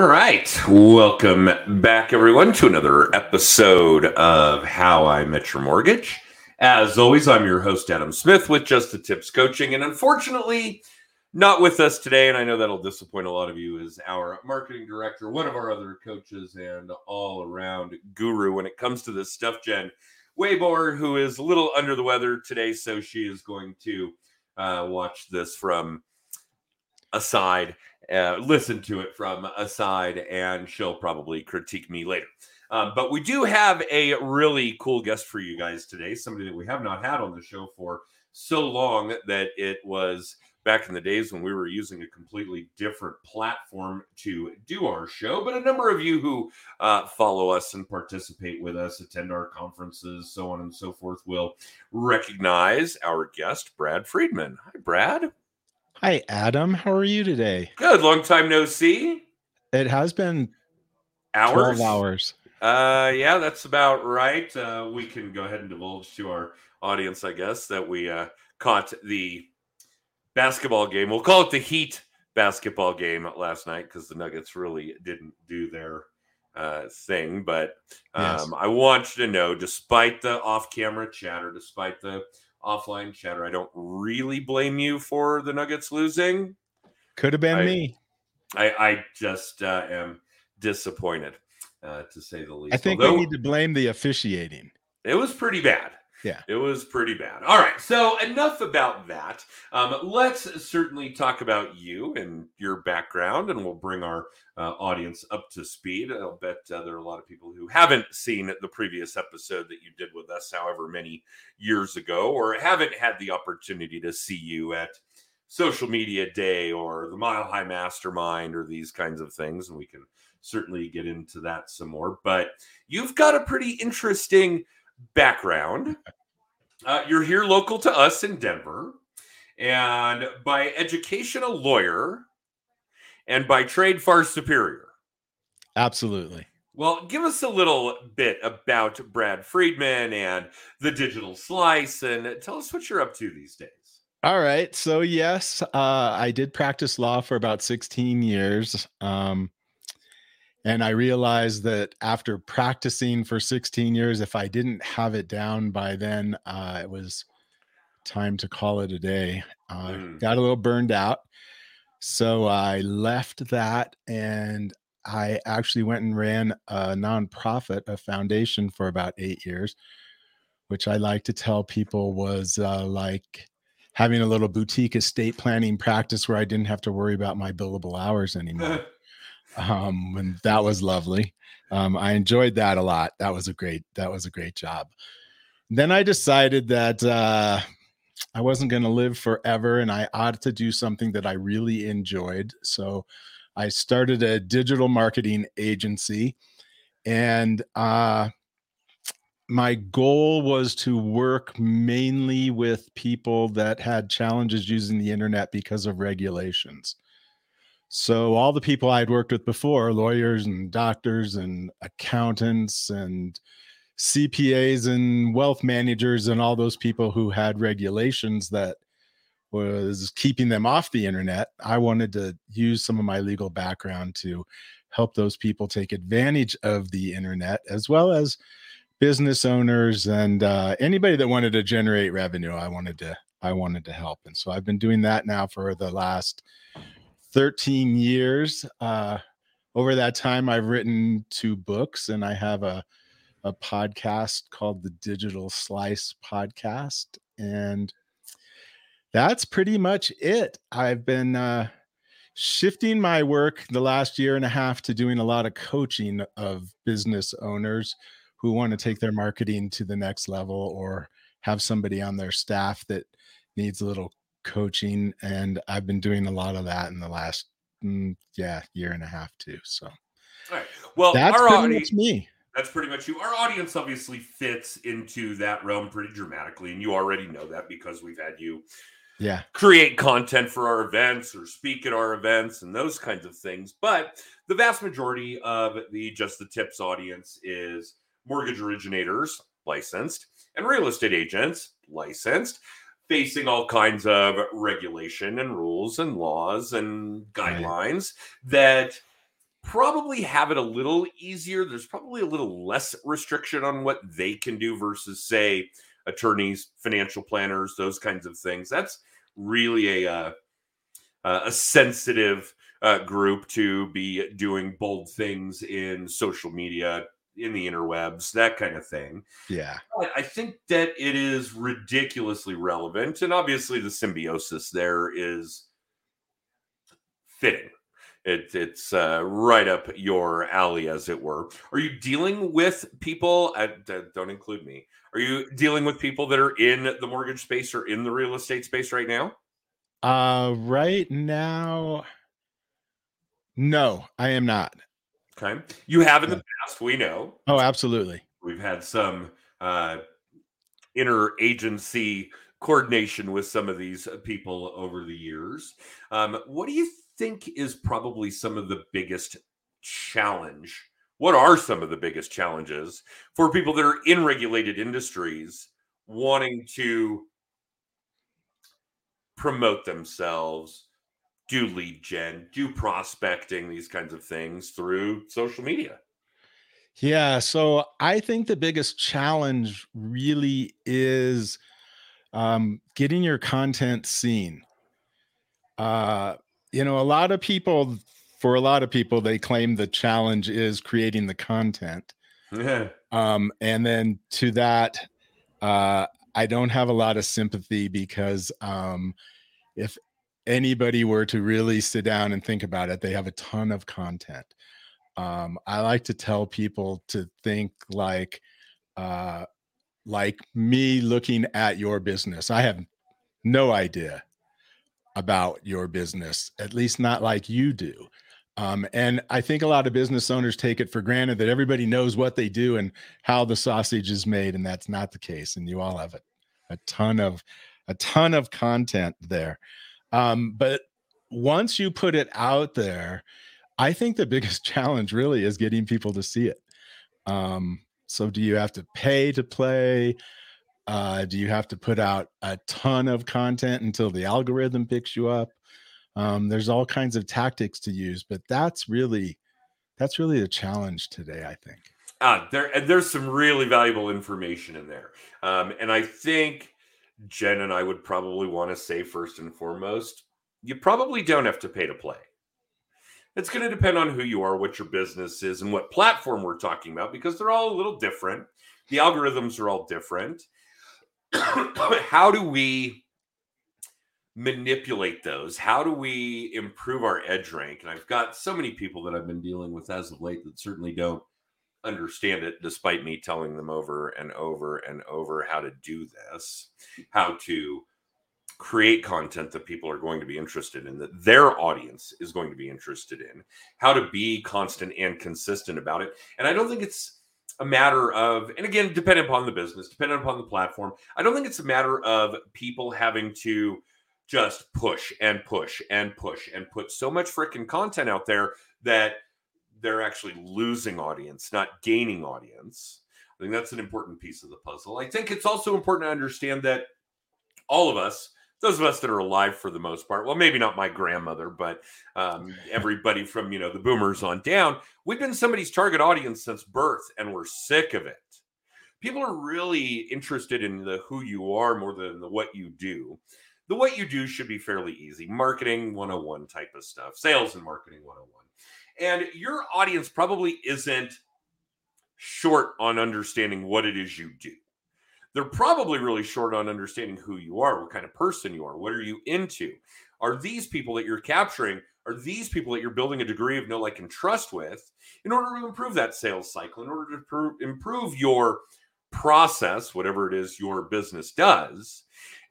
All right. Welcome back, everyone, to another episode of How I Met Your Mortgage. As always, I'm your host, Adam Smith, with Just the Tips Coaching. And unfortunately, not with us today, and I know that'll disappoint a lot of you, is our marketing director, one of our other coaches, and all around guru when it comes to this stuff, Jen Waybor, who is a little under the weather today. So she is going to uh, watch this from aside uh, listen to it from a side, and she'll probably critique me later. Um, but we do have a really cool guest for you guys today, somebody that we have not had on the show for so long that it was back in the days when we were using a completely different platform to do our show. But a number of you who uh, follow us and participate with us, attend our conferences, so on and so forth, will recognize our guest, Brad Friedman. Hi, Brad. Hi, Adam. How are you today? Good. Long time no see. It has been hours. 12 hours. Uh, yeah, that's about right. Uh, we can go ahead and divulge to our audience, I guess, that we uh, caught the basketball game. We'll call it the Heat basketball game last night because the Nuggets really didn't do their uh, thing. But um, yes. I want you to know, despite the off-camera chatter, despite the offline chatter. I don't really blame you for the Nuggets losing. Could have been I, me. I, I just uh, am disappointed, uh, to say the least. I think Although, we need to blame the officiating. It was pretty bad. Yeah. It was pretty bad. All right. So, enough about that. Um, let's certainly talk about you and your background, and we'll bring our uh, audience up to speed. I'll bet uh, there are a lot of people who haven't seen the previous episode that you did with us, however many years ago, or haven't had the opportunity to see you at Social Media Day or the Mile High Mastermind or these kinds of things. And we can certainly get into that some more. But you've got a pretty interesting background. Uh, you're here local to us in Denver, and by education, a lawyer, and by trade, far superior. Absolutely. Well, give us a little bit about Brad Friedman and the digital slice, and tell us what you're up to these days. All right. So, yes, uh, I did practice law for about 16 years. Um, and I realized that after practicing for 16 years, if I didn't have it down by then, uh, it was time to call it a day. Uh, mm. Got a little burned out. So I left that and I actually went and ran a nonprofit, a foundation for about eight years, which I like to tell people was uh, like having a little boutique estate planning practice where I didn't have to worry about my billable hours anymore. Um, and that was lovely. Um, I enjoyed that a lot. That was a great that was a great job. Then I decided that uh, I wasn't going to live forever, and I ought to do something that I really enjoyed. So I started a digital marketing agency, and uh, my goal was to work mainly with people that had challenges using the internet because of regulations. So all the people I'd worked with before, lawyers and doctors and accountants and CPAs and wealth managers and all those people who had regulations that was keeping them off the internet. I wanted to use some of my legal background to help those people take advantage of the internet as well as business owners and uh, anybody that wanted to generate revenue. I wanted to I wanted to help, and so I've been doing that now for the last 13 years. Uh, over that time, I've written two books and I have a, a podcast called the Digital Slice Podcast. And that's pretty much it. I've been uh, shifting my work the last year and a half to doing a lot of coaching of business owners who want to take their marketing to the next level or have somebody on their staff that needs a little coaching, and I've been doing a lot of that in the last mm, yeah year and a half too. So, all right. Well, that's our pretty audience, much me. That's pretty much you. Our audience obviously fits into that realm pretty dramatically, and you already know that because we've had you yeah create content for our events or speak at our events and those kinds of things but the vast majority of the just the tips audience is mortgage originators licensed and real estate agents licensed facing all kinds of regulation and rules and laws and guidelines right. that probably have it a little easier. There's probably a little less restriction on what they can do versus, say, attorneys, financial planners, those kinds of things. That's really a uh, a sensitive uh, group to be doing bold things in social media, in the interwebs, that kind of thing. Yeah. But I think that it is ridiculously relevant. And obviously, the symbiosis there is fitting. It, it's uh, right up your alley, as it were. Are you dealing with people? Uh, don't include me. Are you dealing with people that are in the mortgage space or in the real estate space right now? Uh, right now, no, I am not. Okay. You have in the past, we know. Oh, absolutely. We've had some uh, interagency coordination with some of these people over the years. Um, what do you think is probably some of the biggest challenge? What are some of the biggest challenges for people that are in regulated industries wanting to promote themselves, do lead gen, do prospecting, these kinds of things through social media? Yeah. So I think the biggest challenge really is um, getting your content seen. Uh, you know, a lot of people, for a lot of people, they claim the challenge is creating the content. Yeah. Um, and then to that, uh, I don't have a lot of sympathy because um, if anybody were to really sit down and think about it, they have a ton of content. Um, I like to tell people to think like, uh, like me looking at your business. I have no idea about your business, at least not like you do. Um, and I think a lot of business owners take it for granted that everybody knows what they do and how the sausage is made, and that's not the case. And you all have a, a ton of a ton of content there. Um, but once you put it out there, I think the biggest challenge really is getting people to see it. Um, so, do you have to pay to play? Uh, do you have to put out a ton of content until the algorithm picks you up? Um, there's all kinds of tactics to use, but that's really that's really a challenge today. I think. Ah, there there's some really valuable information in there, um, and I think Jen and I would probably want to say first and foremost, you probably don't have to pay to play. It's going to depend on who you are, what your business is, and what platform we're talking about because they're all a little different. The algorithms are all different. How do we manipulate those? How do we improve our edge rank? And I've got so many people that I've been dealing with as of late that certainly don't understand it despite me telling them over and over and over how to do this, how to create content that people are going to be interested in, that their audience is going to be interested in, how to be constant and consistent about it. And I don't think it's a matter of, and again, depending upon the business, depending upon the platform, I don't think it's a matter of people having to just push and push and push and put so much freaking content out there that they're actually losing audience, not gaining audience. I think that's an important piece of the puzzle. I think it's also important to understand that all of us, those of us that are alive for the most part, well, maybe not my grandmother, but um, everybody from you know the boomers on down, we've been somebody's target audience since birth, and we're sick of it. People are really interested in the who you are more than the what you do. The what you do should be fairly easy, marketing 101 type of stuff, sales and marketing 101 and your audience probably isn't short on understanding what it is you do. They're probably really short on understanding who you are, what kind of person you are, what are you into? Are these people that you're capturing, are these people that you're building a degree of know, like, and trust with in order to improve that sales cycle, in order to improve your process, whatever it is your business does?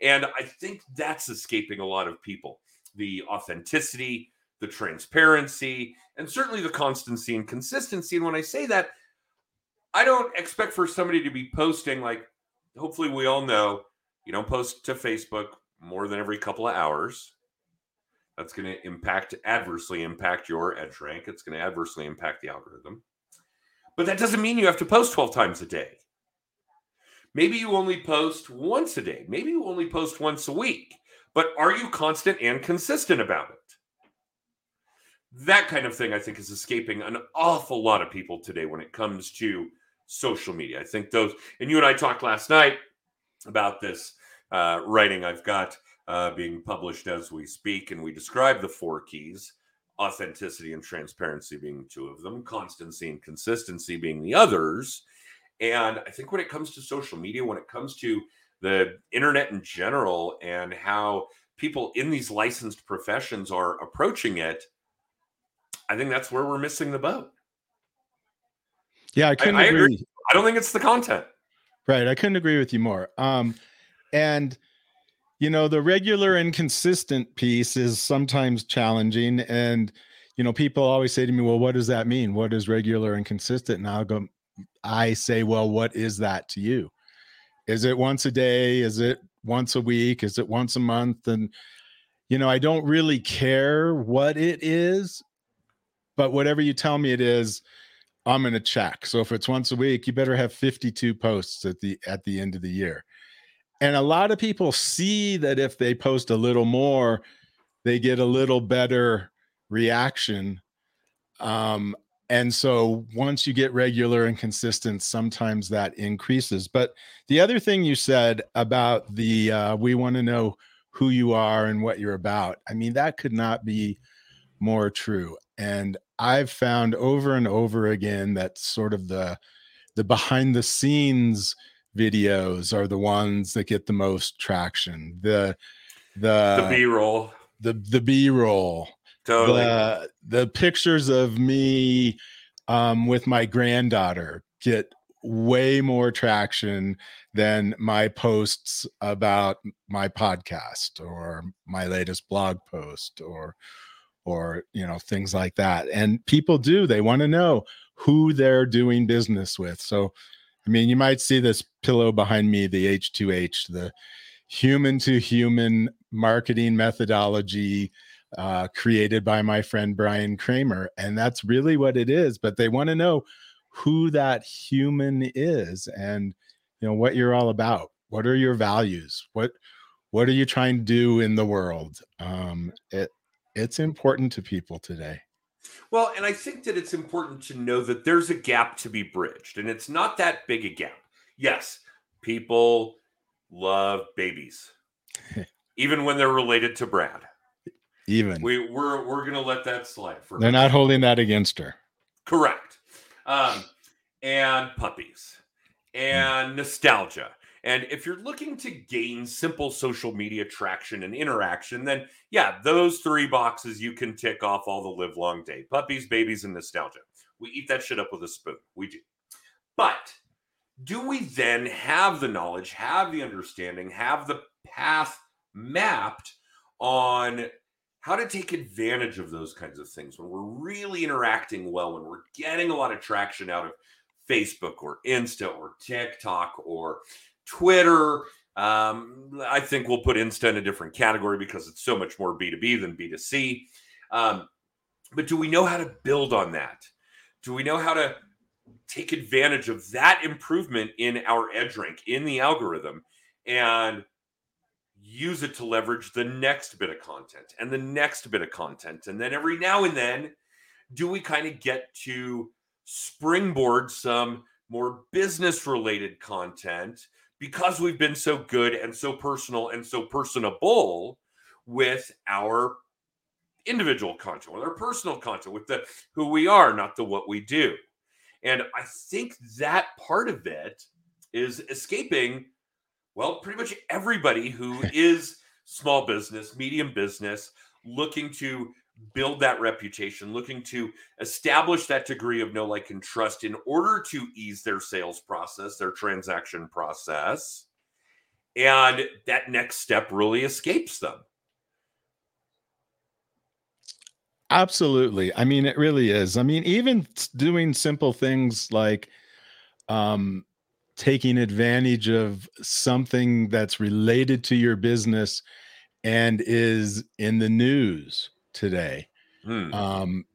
And I think that's escaping a lot of people the authenticity, the transparency, and certainly the constancy and consistency. And when I say that, I don't expect for somebody to be posting like, hopefully, we all know you don't post to Facebook more than every couple of hours. That's going to impact, adversely impact your edge rank. It's going to adversely impact the algorithm. But that doesn't mean you have to post 12 times a day. Maybe you only post once a day. Maybe you only post once a week. But are you constant and consistent about it? That kind of thing, I think, is escaping an awful lot of people today when it comes to social media. I think those, and you and I talked last night about this uh, writing I've got uh, being published as we speak, and we describe the four keys authenticity and transparency being two of them, constancy and consistency being the others. And I think when it comes to social media, when it comes to the internet in general, and how people in these licensed professions are approaching it, I think that's where we're missing the boat. Yeah, I couldn't I, I agree. agree. I don't think it's the content. Right. I couldn't agree with you more. Um, and you know, the regular and consistent piece is sometimes challenging. And, you know, people always say to me, well, what does that mean? What is regular and consistent? And I'll go, I say, well, what is that to you? Is it once a day? Is it once a week? Is it once a month? And, you know, I don't really care what it is, but whatever you tell me it is, I'm going to check. So if it's once a week, you better have 52 posts at the at the end of the year. And a lot of people see that if they post a little more, they get a little better reaction. Um, and so once you get regular and consistent, sometimes that increases. But the other thing you said about the uh, we want to know who you are and what you're about, I mean, that could not be more true. And I've found over and over again that sort of the the behind the scenes videos are the ones that get the most traction. The the the B-roll. The the B-roll. Totally. The, the pictures of me um, with my granddaughter get way more traction than my posts about my podcast or my latest blog post or or you know things like that and people do they want to know who they're doing business with so I mean, you might see this pillow behind me, the H2H, the human to human marketing methodology uh, created by my friend Bryan Kramer. And that's really what it is. But they want to know who that human is and you know what you're all about. What are your values? What what are you trying to do in the world? Um, it it's important to people today. Well, and I think that it's important to know that there's a gap to be bridged, and it's not that big a gap. Yes, people love babies, even when they're related to Brad. Even we we're we're gonna let that slide for. They're not holding that against her. Correct. Um, and puppies and nostalgia and if you're looking to gain simple social media traction and interaction, then yeah, those three boxes you can tick off all the live long day puppies, babies, and nostalgia. We eat that shit up with a spoon. We do. But do we then have the knowledge, have the understanding, have the path mapped on how to take advantage of those kinds of things when we're really interacting well, when we're getting a lot of traction out of Facebook or Insta or TikTok or Twitter. Um, I think we'll put Insta in a different category because it's so much more B2B than B2C. Um, but do we know how to build on that? Do we know how to take advantage of that improvement in our edge rank, in the algorithm, and use it to leverage the next bit of content and the next bit of content? And then every now and then, do we kind of get to springboard some more business related content because we've been so good and so personal and so personable with our individual content, with our personal content, with the who we are, not the what we do. And I think that part of it is escaping, well, pretty much everybody who is small business, medium business, looking to build that reputation, looking to establish that degree of know, like, and trust in order to ease their sales process, their transaction process. And that next step really escapes them. Absolutely. I mean, it really is. I mean, even doing simple things like um, taking advantage of something that's related to your business and is in the news today. Hmm. Um,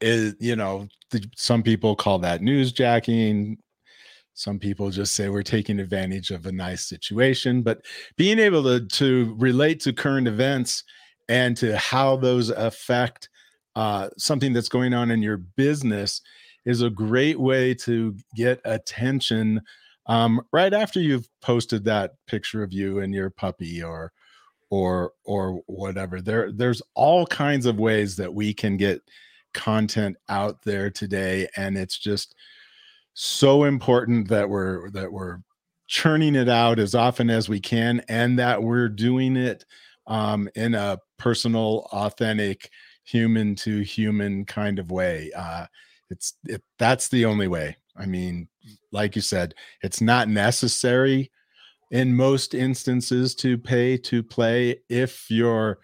is you know, the, some people call that newsjacking. Some people just say we're taking advantage of a nice situation, but being able to to relate to current events and to how those affect uh, something that's going on in your business is a great way to get attention um, right after you've posted that picture of you and your puppy or or or whatever. There there's all kinds of ways that we can get content out there today and it's just so important that we're that we're churning it out as often as we can and that we're doing it um, in a personal authentic human to human kind of way. Uh, it's it, that's the only way. I mean like you said it's not necessary in most instances to pay to play if you're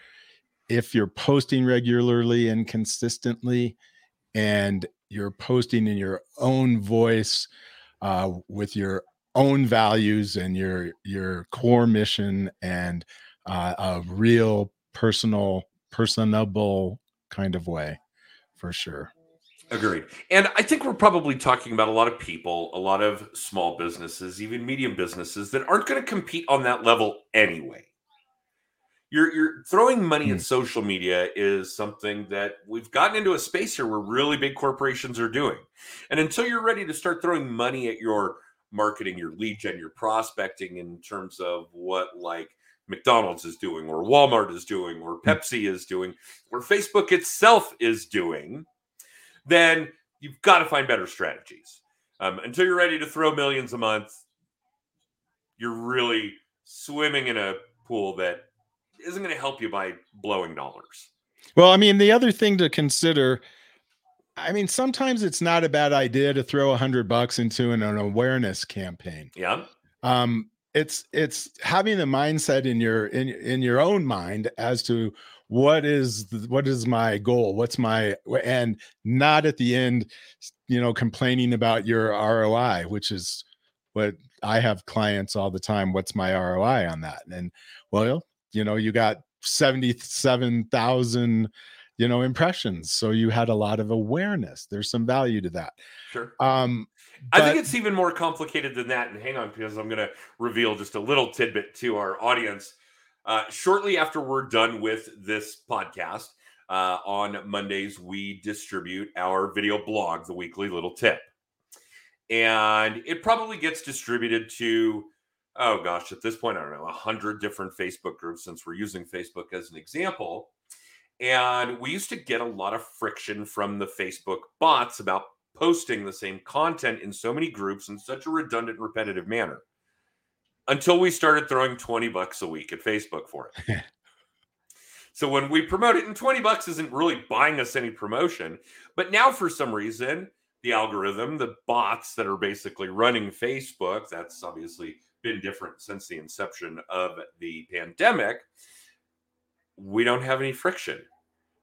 if you're posting regularly and consistently and you're posting in your own voice uh, with your own values and your your core mission and uh, a real personal personable kind of way for sure Agreed. And I think we're probably talking about a lot of people, a lot of small businesses, even medium businesses that aren't going to compete on that level anyway. You're, you're throwing money mm. at social media is something that we've gotten into a space here where really big corporations are doing. And until you're ready to start throwing money at your marketing, your lead gen, your prospecting in terms of what like McDonald's is doing or Walmart is doing or hmm. Pepsi is doing or Facebook itself is doing, then you've got to find better strategies. Um, until you're ready to throw millions a month, you're really swimming in a pool that isn't going to help you by blowing dollars. Well, I mean, the other thing to consider, I mean, sometimes it's not a bad idea to throw a hundred bucks into an, an awareness campaign. Yeah. Um, it's it's having the mindset in your in in your own mind as to what is what is my goal what's my and not at the end you know complaining about your roi which is what i have clients all the time what's my roi on that and well you know you got 77000 you know impressions so you had a lot of awareness there's some value to that sure um but, I think it's even more complicated than that. And hang on, because I'm going to reveal just a little tidbit to our audience. Uh, shortly after we're done with this podcast, uh, on Mondays, we distribute our video blog, The Weekly Little Tip. And it probably gets distributed to, oh gosh, at this point, I don't know, 100 different Facebook groups since we're using Facebook as an example. And we used to get a lot of friction from the Facebook bots about posting the same content in so many groups in such a redundant, repetitive manner until we started throwing 20 bucks a week at Facebook for it. so when we promote it, and 20 bucks isn't really buying us any promotion, but now for some reason, the algorithm, the bots that are basically running Facebook, that's obviously been different since the inception of the pandemic. We don't have any friction.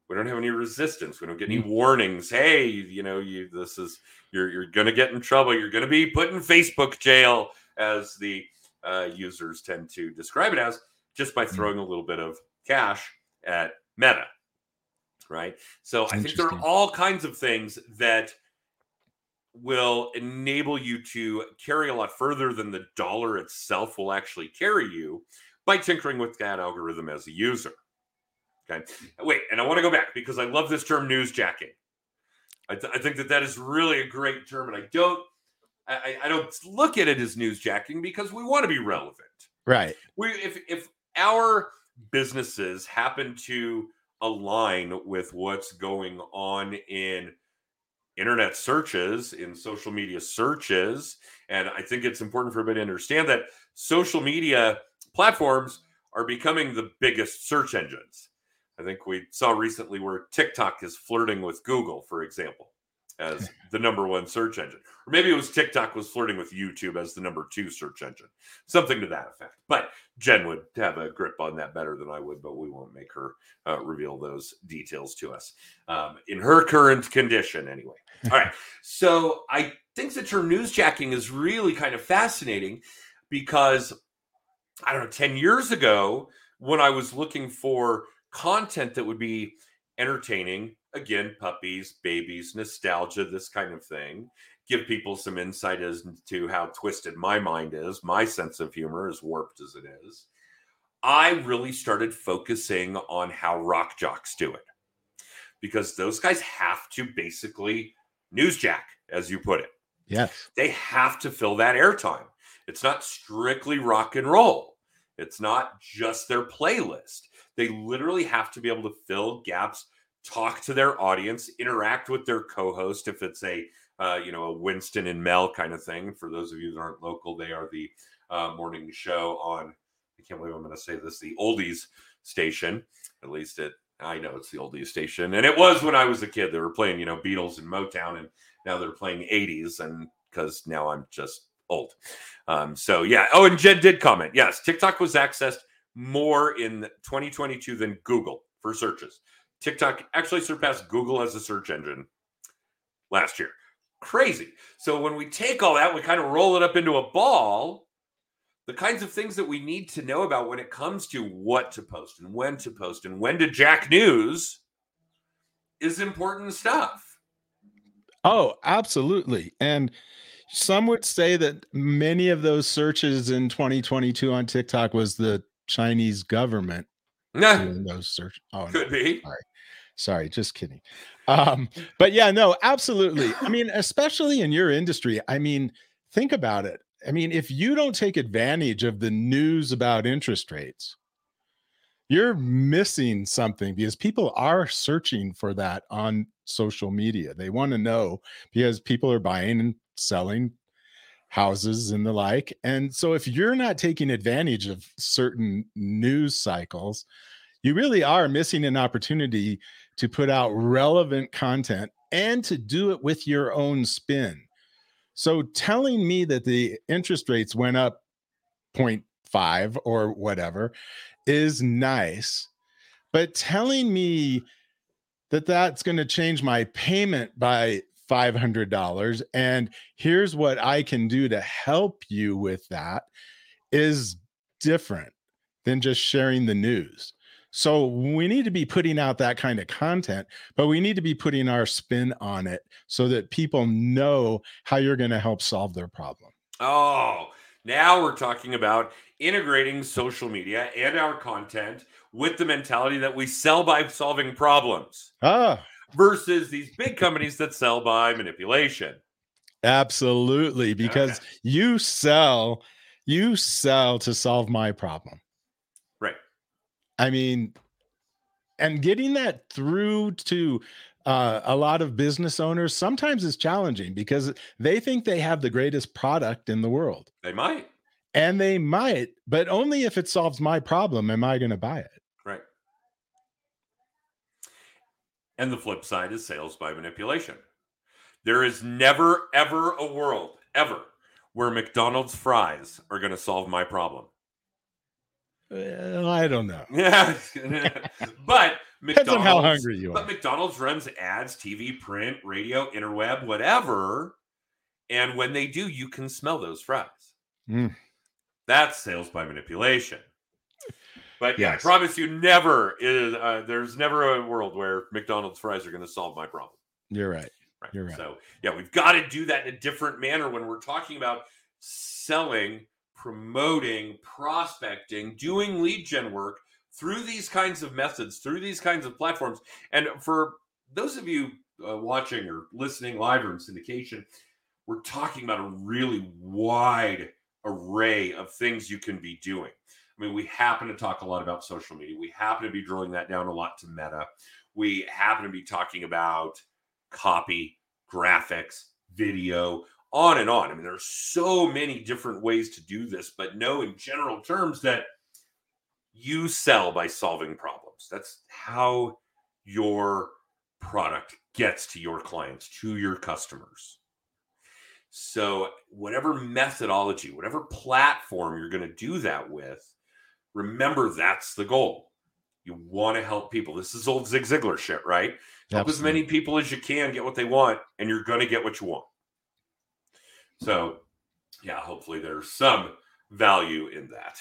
We don't have any resistance. We don't get any mm. warnings. Hey, you know, you this is you're you're gonna get in trouble. You're gonna be put in Facebook jail, as the uh, users tend to describe it as just by mm. throwing a little bit of cash at Meta. Right. So I think there are all kinds of things that will enable you to carry a lot further than the dollar itself will actually carry you by tinkering with that algorithm as a user. Okay. Wait, and I want to go back because I love this term newsjacking. I, th- I think that that is really a great term, and I don't I, I don't look at it as newsjacking because we want to be relevant. Right. We if if our businesses happen to align with what's going on in internet searches, in social media searches, and I think it's important for everybody to understand that social media platforms are becoming the biggest search engines. I think we saw recently where TikTok is flirting with Google, for example as the number one search engine. Or maybe it was TikTok was flirting with YouTube as the number two search engine, something to that effect. But Jen would have a grip on that better than I would, but we won't make her uh, reveal those details to us um, in her current condition, anyway. All right. So I think the term newsjacking is really kind of fascinating because I don't know, 10 years ago, when I was looking for content that would be entertaining, again, puppies, babies, nostalgia, this kind of thing. Give people some insight as to how twisted my mind is, my sense of humor, as warped as it is. I really started focusing on how rock jocks do it. because those guys have to basically newsjack, as you put it. Yes. They have to fill that airtime. It's not strictly rock and roll. It's not just their playlist. They literally have to be able to fill gaps, talk to their audience, interact with their co-host if it's a uh, you know a Winston and Mel kind of thing. For those of you that aren't local, they are the uh, morning show on. I can't believe I'm going to say this. The oldies station, at least it. I know it's the oldies station, and it was when I was a kid. They were playing, you know, Beatles and Motown, and now they're playing 80s, and because now I'm just old. Um, so yeah. Oh, and Jen did comment. Yes, TikTok was accessed more in 2022 than Google for searches. TikTok actually surpassed Google as a search engine last year. Crazy. So when we take all that, we kind of roll it up into a ball. The kinds of things that we need to know about when it comes to what to post and when to post and when to jack news is important stuff. Oh, absolutely. And some would say that many of those searches in 2022 on TikTok was the Chinese government Those search. Oh, no. could be. Sorry, just kidding. Um, but yeah, no, absolutely. I mean, especially in your industry, I mean, think about it. I mean, if you don't take advantage of the news about interest rates, you're missing something because people are searching for that on social media. They want to know because people are buying and selling houses and the like. And so if you're not taking advantage of certain news cycles, you really are missing an opportunity to put out relevant content and to do it with your own spin. So telling me that the interest rates went up 0.5 or whatever is nice, but telling me that that's going to change my payment by $500 and here's what I can do to help you with that is different than just sharing the news. So we need to be putting out that kind of content, but we need to be putting our spin on it so that people know how you're going to help solve their problem. Oh, now we're talking about integrating social media and our content with the mentality that we sell by solving problems Ah, versus these big companies that sell by manipulation. absolutely because you sell you sell to solve my problem. Right. I mean, and getting that through to uh, a lot of business owners sometimes is challenging because they think they have the greatest product in the world. They might. And they might, but only if it solves my problem am I going to buy it. Right. And the flip side is sales by manipulation. There is never, ever a world, ever, where McDonald's fries are going to solve my problem. I don't know. Yeah. but Depends on McDonald's, how hungry you are. but. McDonald's runs ads, TV, print, radio, interweb, whatever. And when they do, you can smell those fries. Mm. That's sales by manipulation. But yeah, I promise you, never is. Uh, there's never a world where McDonald's fries are going to solve my problem. You're right. Right. You're right. So yeah, we've got to do that in a different manner when we're talking about selling, promoting, prospecting, doing lead gen work through these kinds of methods, through these kinds of platforms. And for those of you uh, watching or listening live or in syndication, we're talking about a really wide array of things you can be doing. I mean, we happen to talk a lot about social media. We happen to be drilling that down a lot to meta. We happen to be talking about copy, graphics, video, on and on. I mean, there's so many different ways to do this, but know in general terms that you sell by solving problems. That's how your product gets to your clients, to your customers. So, whatever methodology, whatever platform you're going to do that with, remember that's the goal. You want to help people. This is old Zig Ziglar shit, right? Help as many people as you can get what they want, and you're going to get what you want. So, yeah, hopefully there's some value in that.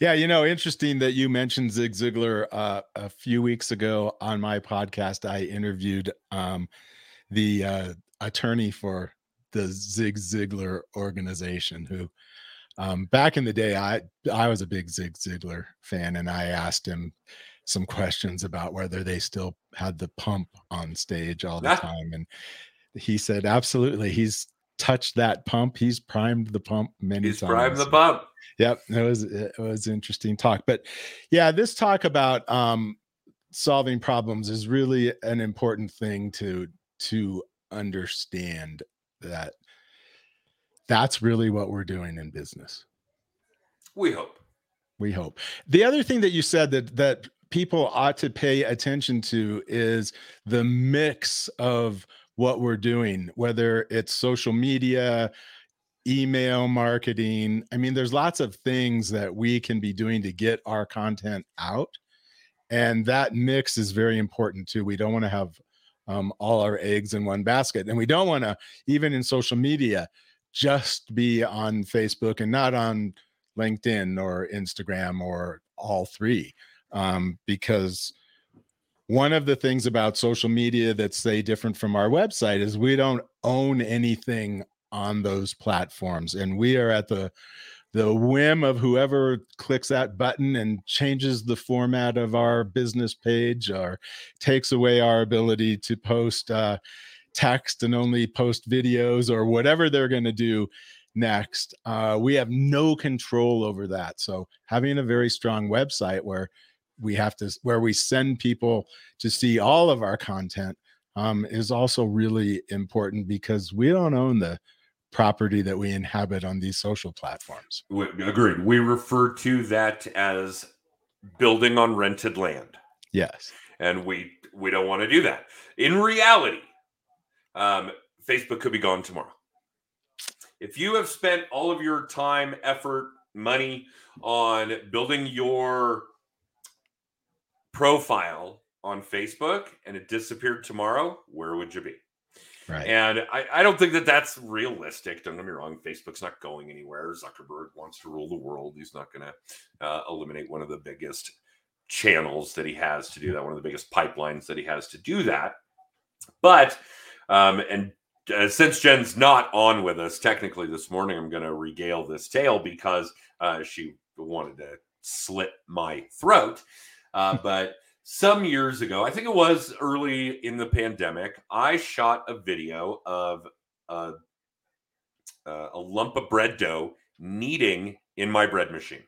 Yeah, you know, interesting that you mentioned Zig Ziglar. Uh, a few weeks ago on my podcast, I interviewed um, the uh, attorney for the Zig Ziglar organization, who um, back in the day, I I was a big Zig Ziglar fan, and I asked him some questions about whether they still had the pump on stage all the time. And he said, absolutely. He's touched that pump. He's primed the pump many He's times. primed the pump. Yep. It was, it was interesting talk. But yeah, this talk about um, solving problems is really an important thing to, to understand that that's really what we're doing in business. We hope. We hope. The other thing that you said that that people ought to pay attention to is the mix of what we're doing, whether it's social media, email marketing. I mean, there's lots of things that we can be doing to get our content out. And that mix is very important too. We don't want to have um, all our eggs in one basket. And we don't want to, even in social media, just be on Facebook and not on LinkedIn or Instagram or all three um, because one of the things about social media that's say different from our website is we don't own anything on those platforms and we are at the the whim of whoever clicks that button and changes the format of our business page or takes away our ability to post uh, text and only post videos or whatever they're going to do next uh, we have no control over that so having a very strong website where we have to where we send people to see all of our content um, is also really important because we don't own the property that we inhabit on these social platforms. We, agreed. We refer to that as building on rented land. Yes, and we we don't want to do that. In reality, um, Facebook could be gone tomorrow. If you have spent all of your time, effort, money on building your profile on Facebook and it disappeared tomorrow, where would you be? right. And I, I don't think that that's realistic. Don't get me wrong. Facebook's not going anywhere. Zuckerberg wants to rule the world. He's not going to uh, eliminate one of the biggest channels that he has to do that, one of the biggest pipelines that he has to do that. But, um, and uh, since Jen's not on with us technically this morning, I'm going to regale this tale because uh, she wanted to slit my throat. Uh, but some years ago, I think it was early in the pandemic, I shot a video of a, a lump of bread dough kneading in my bread machine.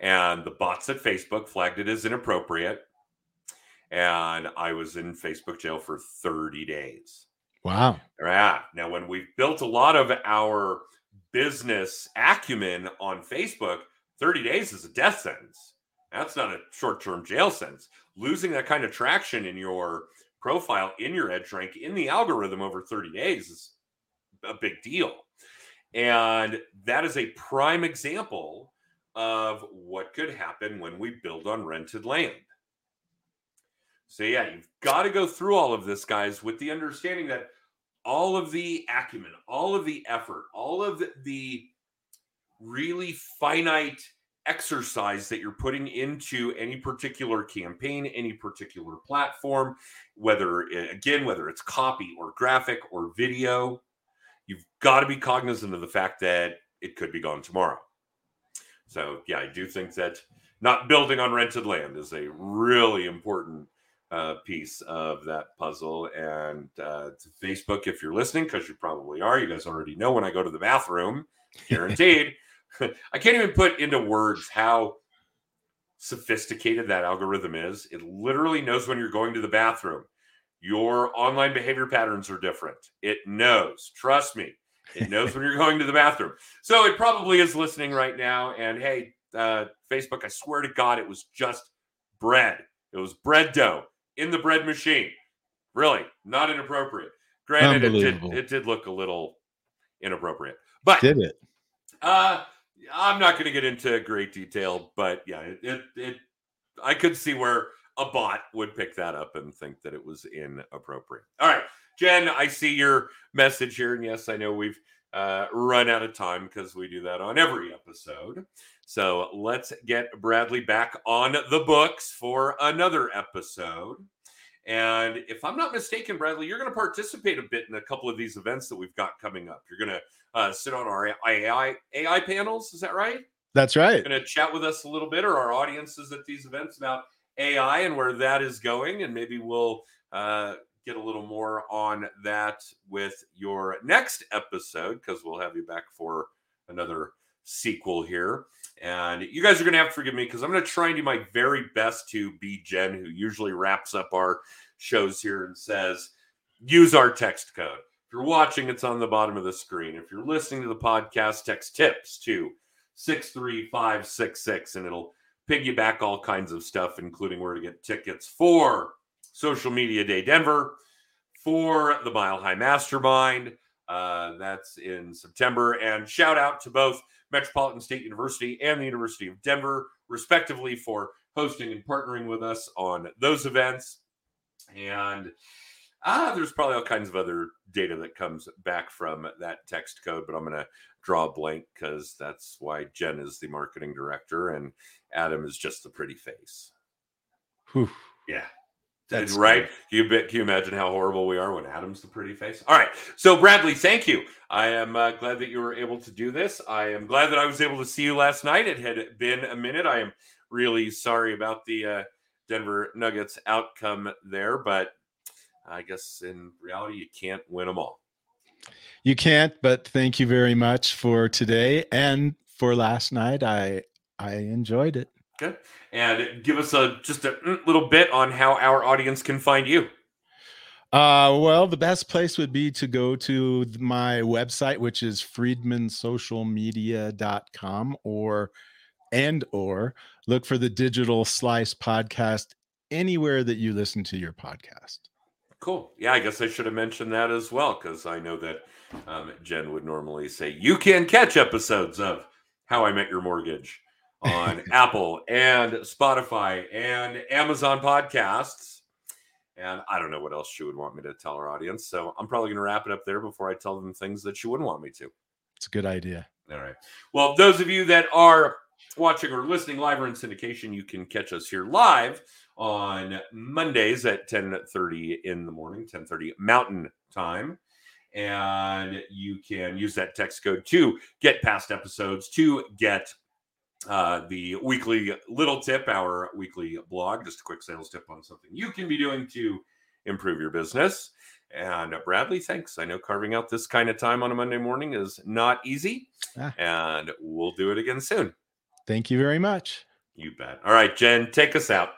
And the bots at Facebook flagged it as inappropriate. And I was in Facebook jail for 30 days. Wow. Yeah. Now, when we've built a lot of our business acumen on Facebook, 30 days is a death sentence. That's not a short term jail sentence. Losing that kind of traction in your profile, in your edge rank, in the algorithm over 30 days is a big deal. And that is a prime example of what could happen when we build on rented land. So, yeah, you've got to go through all of this, guys, with the understanding that all of the acumen, all of the effort, all of the really finite exercise that you're putting into any particular campaign, any particular platform, whether eh, again, whether it's copy or graphic or video, you've got to be cognizant of the fact that it could be gone tomorrow. So, yeah, I do think that not building on rented land is a really important uh, piece of that puzzle. And uh, Facebook, if you're listening, because you probably are, you guys already know when I go to the bathroom, guaranteed. I can't even put into words how sophisticated that algorithm is. It literally knows when you're going to the bathroom. Your online behavior patterns are different. It knows. Trust me. It knows when you're going to the bathroom. So it probably is listening right now. And hey, uh, Facebook, I swear to God, it was just bread. It was bread dough in the bread machine. Really, not inappropriate. Granted, it did, it did look a little inappropriate. But did it? Uh, I'm not going to get into great detail, but yeah, it, it, it, I could see where a bot would pick that up and think that it was inappropriate. All right, Jen, I see your message here, and yes, I know we've uh, run out of time because we do that on every episode. So let's get Bradley back on the books for another episode. And if I'm not mistaken, Bradley, you're going to participate a bit in a couple of these events that we've got coming up. You're going to uh, sit on our AI AI panels. Is that right? That's right. You're Going to chat with us a little bit, or our audiences at these events about AI and where that is going, and maybe we'll uh, get a little more on that with your next episode because we'll have you back for another sequel here. And you guys are going to have to forgive me because I'm going to try and do my very best to be Jen, who usually wraps up our shows here and says, use our text code. If you're watching, it's on the bottom of the screen. If you're listening to the podcast, text tips to 63566 and it'll piggyback all kinds of stuff, including where to get tickets for Social Media Day Denver, for the Mile High Mastermind. Uh, that's in September. And shout out to both Metropolitan State University and the University of Denver, respectively, for hosting and partnering with us on those events. And ah, there's probably all kinds of other data that comes back from that text code, but I'm going to draw a blank because that's why Jen is the marketing director and Adam is just the pretty face. Whew. Yeah. That's right. Can you, can you imagine how horrible we are when Adam's the pretty face? All right. So, Bradley, thank you. I am uh, glad that you were able to do this. I am glad that I was able to see you last night. It had been a minute. I am really sorry about the uh, Denver Nuggets outcome there, but I guess in reality, you can't win them all. You can't, but thank you very much for today and for last night. I I enjoyed it. Good. And give us a just a mm, little bit on how our audience can find you. Uh, well, the best place would be to go to my website, which is friedmansocialmedia.com or and or look for the digital slice podcast anywhere that you listen to your podcast. Cool. Yeah, I guess I should have mentioned that as well because I know that um, Jen would normally say you can catch episodes of How I Met Your Mortgage on Apple and Spotify and Amazon podcasts. And I don't know what else she would want me to tell our audience. So I'm probably going to wrap it up there before I tell them things that she wouldn't want me to. It's a good idea. All right. Well, those of you that are watching or listening live or in syndication, you can catch us here live on Mondays at 10:30 in the morning, 10:30 Mountain Time. And you can use that text code to get past episodes, to get uh, the weekly little tip, our weekly blog, just a quick sales tip on something you can be doing to improve your business. And uh, Bradley, thanks. I know carving out this kind of time on a Monday morning is not easy, ah. and we'll do it again soon. Thank you very much. You bet. All right, Jen, take us out.